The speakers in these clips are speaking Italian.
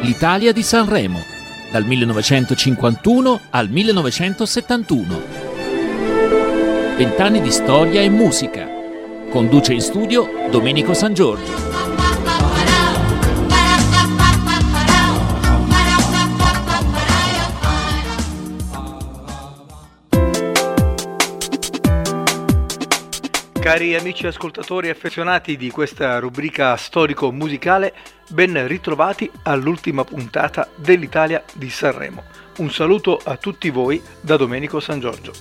l'Italia di Sanremo, dal 1951 al 1971. Vent'anni di storia e musica. Conduce in studio Domenico San Giorgio. Cari amici ascoltatori affezionati di questa rubrica storico-musicale, ben ritrovati all'ultima puntata dell'Italia di Sanremo. Un saluto a tutti voi da Domenico San Giorgio.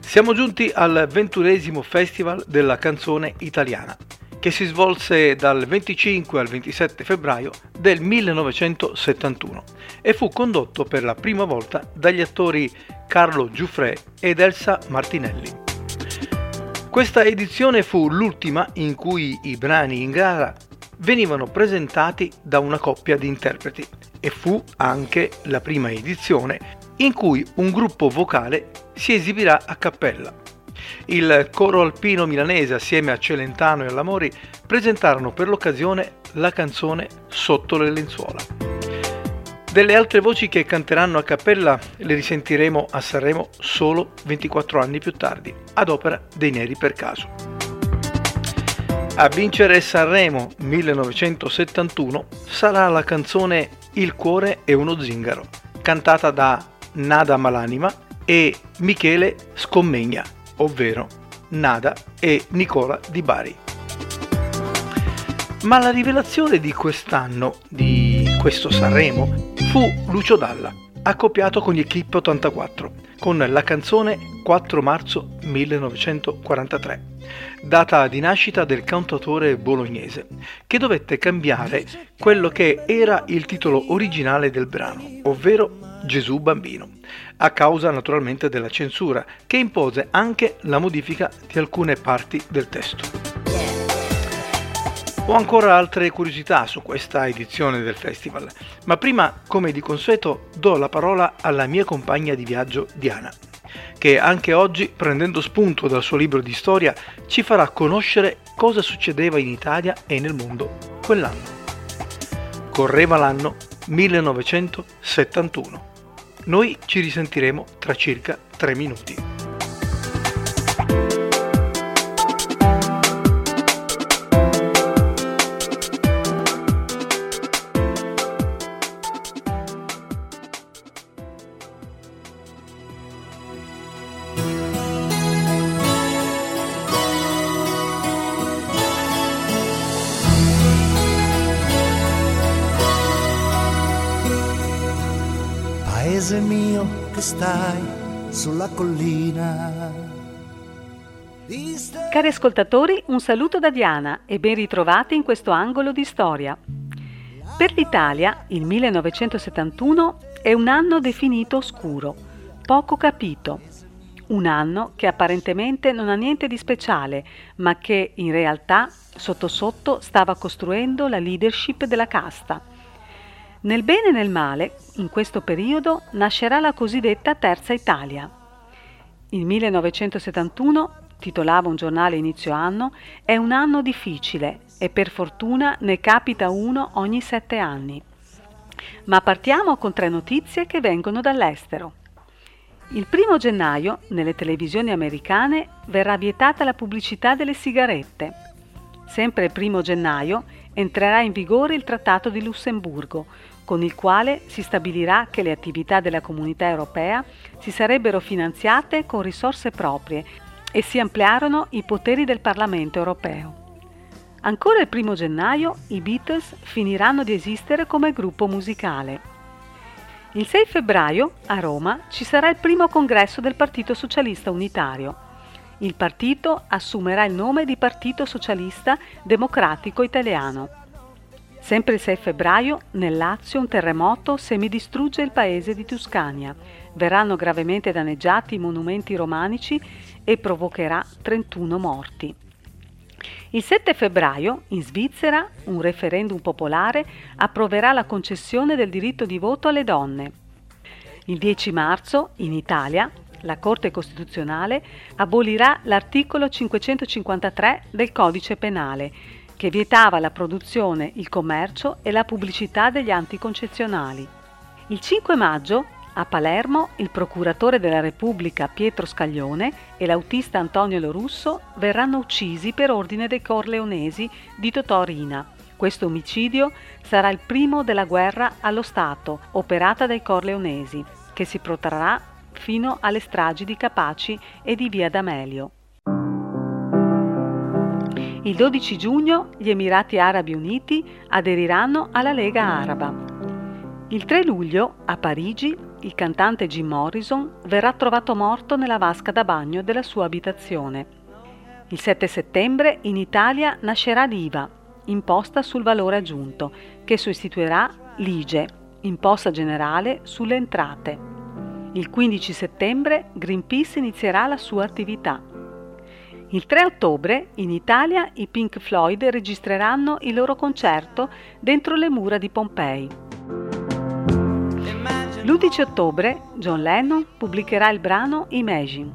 Siamo giunti al ventunesimo Festival della canzone italiana, che si svolse dal 25 al 27 febbraio del 1971 e fu condotto per la prima volta dagli attori Carlo Giuffre ed Elsa Martinelli. Questa edizione fu l'ultima in cui i brani in gara venivano presentati da una coppia di interpreti e fu anche la prima edizione in cui un gruppo vocale si esibirà a cappella. Il coro alpino milanese assieme a Celentano e Allamori presentarono per l'occasione la canzone Sotto le lenzuola. Delle altre voci che canteranno a cappella le risentiremo a Sanremo solo 24 anni più tardi, ad opera dei Neri per caso. A vincere Sanremo 1971 sarà la canzone Il cuore è uno zingaro, cantata da Nada Malanima e Michele Scommegna, ovvero Nada e Nicola Di Bari. Ma la rivelazione di quest'anno, di questo Sanremo, fu Lucio Dalla, accoppiato con gli Equipe 84, con la canzone 4 marzo 1943, data di nascita del cantautore bolognese, che dovette cambiare quello che era il titolo originale del brano, ovvero Gesù Bambino, a causa naturalmente della censura, che impose anche la modifica di alcune parti del testo. Ho ancora altre curiosità su questa edizione del festival, ma prima, come di consueto, do la parola alla mia compagna di viaggio Diana, che anche oggi, prendendo spunto dal suo libro di storia, ci farà conoscere cosa succedeva in Italia e nel mondo quell'anno. Correva l'anno 1971. Noi ci risentiremo tra circa tre minuti. Paese mio che stai sulla collina. Cari ascoltatori, un saluto da Diana e ben ritrovati in questo angolo di storia. Per l'Italia il 1971 è un anno definito oscuro, poco capito. Un anno che apparentemente non ha niente di speciale, ma che in realtà sotto sotto stava costruendo la leadership della casta nel bene e nel male, in questo periodo, nascerà la cosiddetta Terza Italia. Il 1971, titolava un giornale inizio anno, è un anno difficile e per fortuna ne capita uno ogni sette anni. Ma partiamo con tre notizie che vengono dall'estero. Il primo gennaio, nelle televisioni americane, verrà vietata la pubblicità delle sigarette. Sempre il primo gennaio entrerà in vigore il Trattato di Lussemburgo, con il quale si stabilirà che le attività della comunità europea si sarebbero finanziate con risorse proprie e si ampliarono i poteri del Parlamento europeo. Ancora il primo gennaio i Beatles finiranno di esistere come gruppo musicale. Il 6 febbraio a Roma ci sarà il primo congresso del Partito Socialista Unitario. Il partito assumerà il nome di Partito Socialista Democratico Italiano. Sempre il 6 febbraio, nel Lazio, un terremoto semidistrugge il paese di Tuscania. Verranno gravemente danneggiati i monumenti romanici e provocherà 31 morti. Il 7 febbraio, in Svizzera, un referendum popolare approverà la concessione del diritto di voto alle donne. Il 10 marzo, in Italia, la Corte Costituzionale abolirà l'articolo 553 del Codice Penale, che vietava la produzione, il commercio e la pubblicità degli anticoncezionali. Il 5 maggio, a Palermo, il procuratore della Repubblica Pietro Scaglione e l'autista Antonio Lorusso verranno uccisi per ordine dei corleonesi di Totò Rina. Questo omicidio sarà il primo della guerra allo Stato operata dai corleonesi, che si protrarrà fino alle stragi di Capaci e di Via D'Amelio. Il 12 giugno gli Emirati Arabi Uniti aderiranno alla Lega Araba. Il 3 luglio, a Parigi, il cantante Jim Morrison verrà trovato morto nella vasca da bagno della sua abitazione. Il 7 settembre in Italia nascerà l'IVA, imposta sul valore aggiunto, che sostituirà l'IGE, imposta generale sulle entrate. Il 15 settembre Greenpeace inizierà la sua attività. Il 3 ottobre in Italia i Pink Floyd registreranno il loro concerto dentro le mura di Pompei. L'11 ottobre John Lennon pubblicherà il brano Imagine.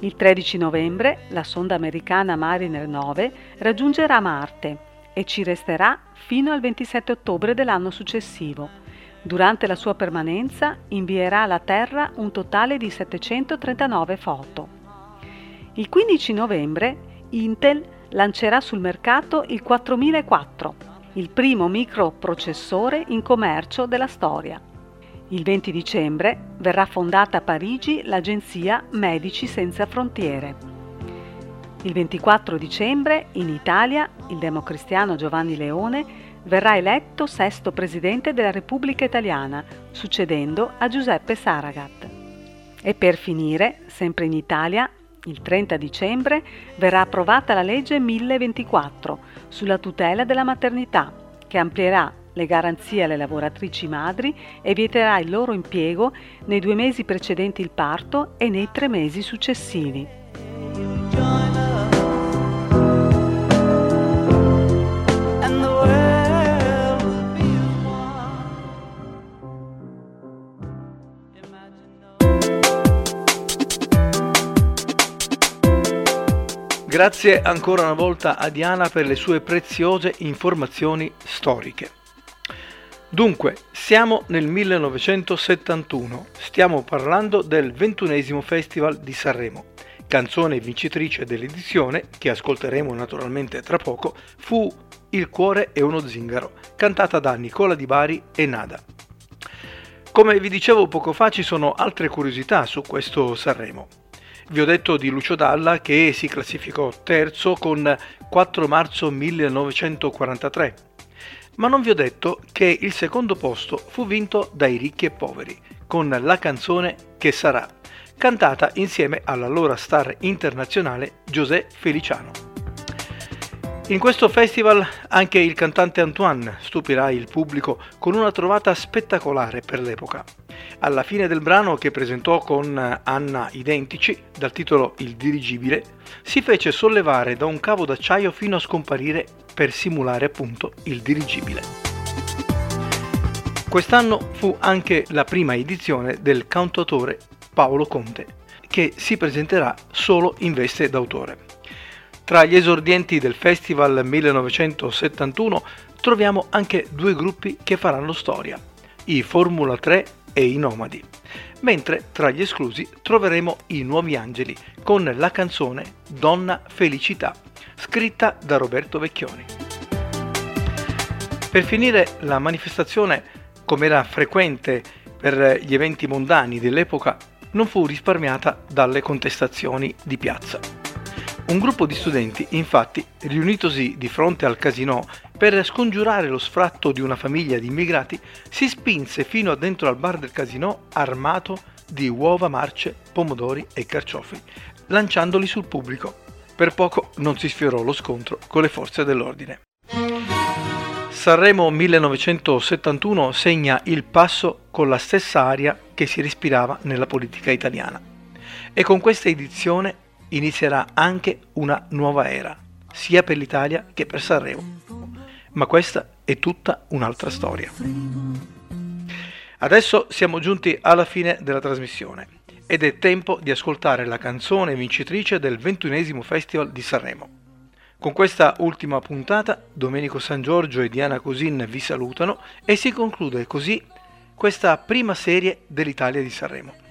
Il 13 novembre la sonda americana Mariner 9 raggiungerà Marte e ci resterà fino al 27 ottobre dell'anno successivo. Durante la sua permanenza invierà alla Terra un totale di 739 foto. Il 15 novembre Intel lancerà sul mercato il 4004, il primo microprocessore in commercio della storia. Il 20 dicembre verrà fondata a Parigi l'agenzia Medici Senza Frontiere. Il 24 dicembre in Italia il democristiano Giovanni Leone verrà eletto sesto presidente della Repubblica Italiana, succedendo a Giuseppe Saragat. E per finire, sempre in Italia, il 30 dicembre verrà approvata la legge 1024 sulla tutela della maternità, che amplierà le garanzie alle lavoratrici madri e vieterà il loro impiego nei due mesi precedenti il parto e nei tre mesi successivi. Grazie ancora una volta a Diana per le sue preziose informazioni storiche. Dunque, siamo nel 1971, stiamo parlando del ventunesimo Festival di Sanremo. Canzone vincitrice dell'edizione, che ascolteremo naturalmente tra poco, fu Il cuore è uno zingaro, cantata da Nicola Di Bari e Nada. Come vi dicevo poco fa ci sono altre curiosità su questo Sanremo. Vi ho detto di Lucio Dalla che si classificò terzo con 4 marzo 1943, ma non vi ho detto che il secondo posto fu vinto dai ricchi e poveri con la canzone Che sarà, cantata insieme all'allora star internazionale José Feliciano. In questo festival anche il cantante Antoine stupirà il pubblico con una trovata spettacolare per l'epoca. Alla fine del brano che presentò con Anna Identici, dal titolo Il dirigibile, si fece sollevare da un cavo d'acciaio fino a scomparire per simulare appunto il dirigibile. Quest'anno fu anche la prima edizione del cantautore Paolo Conte, che si presenterà solo in veste d'autore. Tra gli esordienti del Festival 1971 troviamo anche due gruppi che faranno storia, i Formula 3 e i Nomadi, mentre tra gli esclusi troveremo i Nuovi Angeli con la canzone Donna Felicità, scritta da Roberto Vecchioni. Per finire la manifestazione, come era frequente per gli eventi mondani dell'epoca, non fu risparmiata dalle contestazioni di piazza. Un gruppo di studenti, infatti, riunitosi di fronte al casino per scongiurare lo sfratto di una famiglia di immigrati, si spinse fino a dentro al bar del casino armato di uova, marce, pomodori e carciofi, lanciandoli sul pubblico. Per poco non si sfiorò lo scontro con le forze dell'ordine. Sanremo 1971 segna il passo con la stessa aria che si respirava nella politica italiana. E con questa edizione inizierà anche una nuova era, sia per l'Italia che per Sanremo. Ma questa è tutta un'altra storia. Adesso siamo giunti alla fine della trasmissione ed è tempo di ascoltare la canzone vincitrice del ventunesimo Festival di Sanremo. Con questa ultima puntata, Domenico San Giorgio e Diana Cosin vi salutano e si conclude così questa prima serie dell'Italia di Sanremo.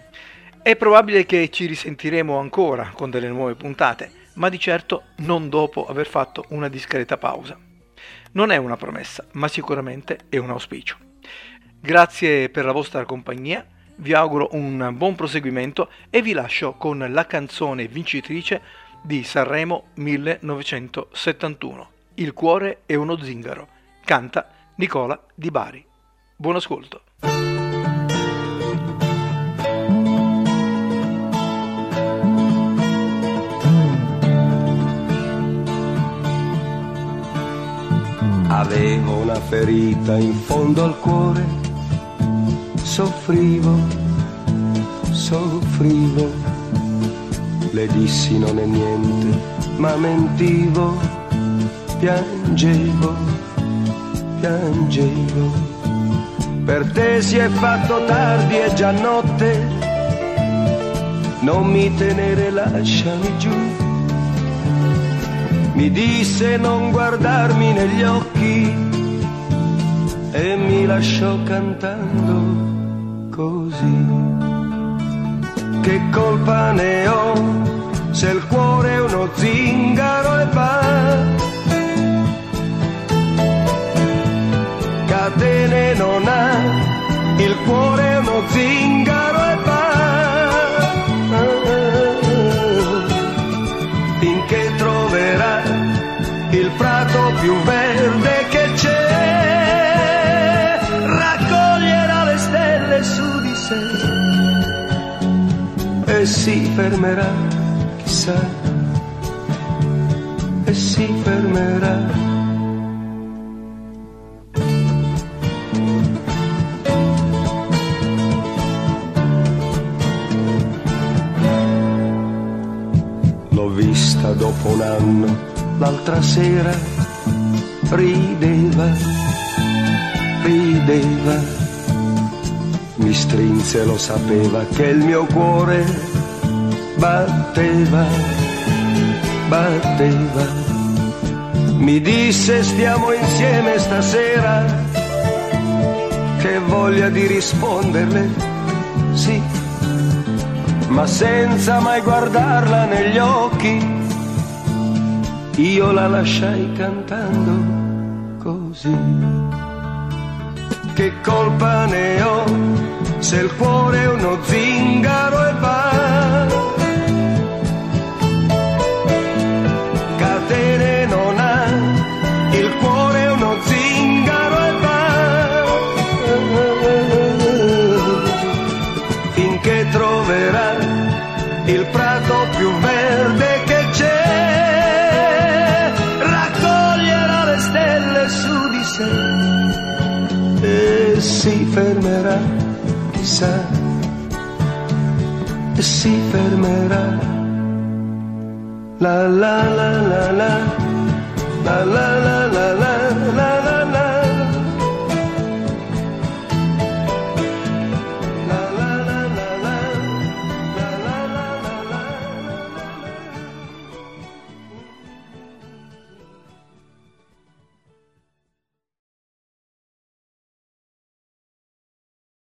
È probabile che ci risentiremo ancora con delle nuove puntate, ma di certo non dopo aver fatto una discreta pausa. Non è una promessa, ma sicuramente è un auspicio. Grazie per la vostra compagnia, vi auguro un buon proseguimento e vi lascio con la canzone vincitrice di Sanremo 1971. Il cuore è uno zingaro. Canta Nicola Di Bari. Buon ascolto. Avevo una ferita in fondo al cuore, soffrivo, soffrivo. Le dissi non è niente, ma mentivo, piangevo, piangevo. Per te si è fatto tardi, è già notte, non mi tenere, lasciami giù mi disse non guardarmi negli occhi e mi lasciò cantando così. Che colpa ne ho se il cuore è uno zingaro e va? Catene non ha, il cuore è uno zingaro e va. Più verde che c'è, raccoglierà le stelle su di sé e si fermerà, chissà, e si fermerà. Dopo un anno, l'altra sera rideva, rideva, mi strinse, lo sapeva che il mio cuore batteva, batteva, mi disse stiamo insieme stasera, che voglia di risponderle, sì, ma senza mai guardarla negli occhi io la lasciai cantando così. Che colpa ne ho se il cuore è uno zingaro e va? Chissà, e si fermerà. La la la la la, la la la.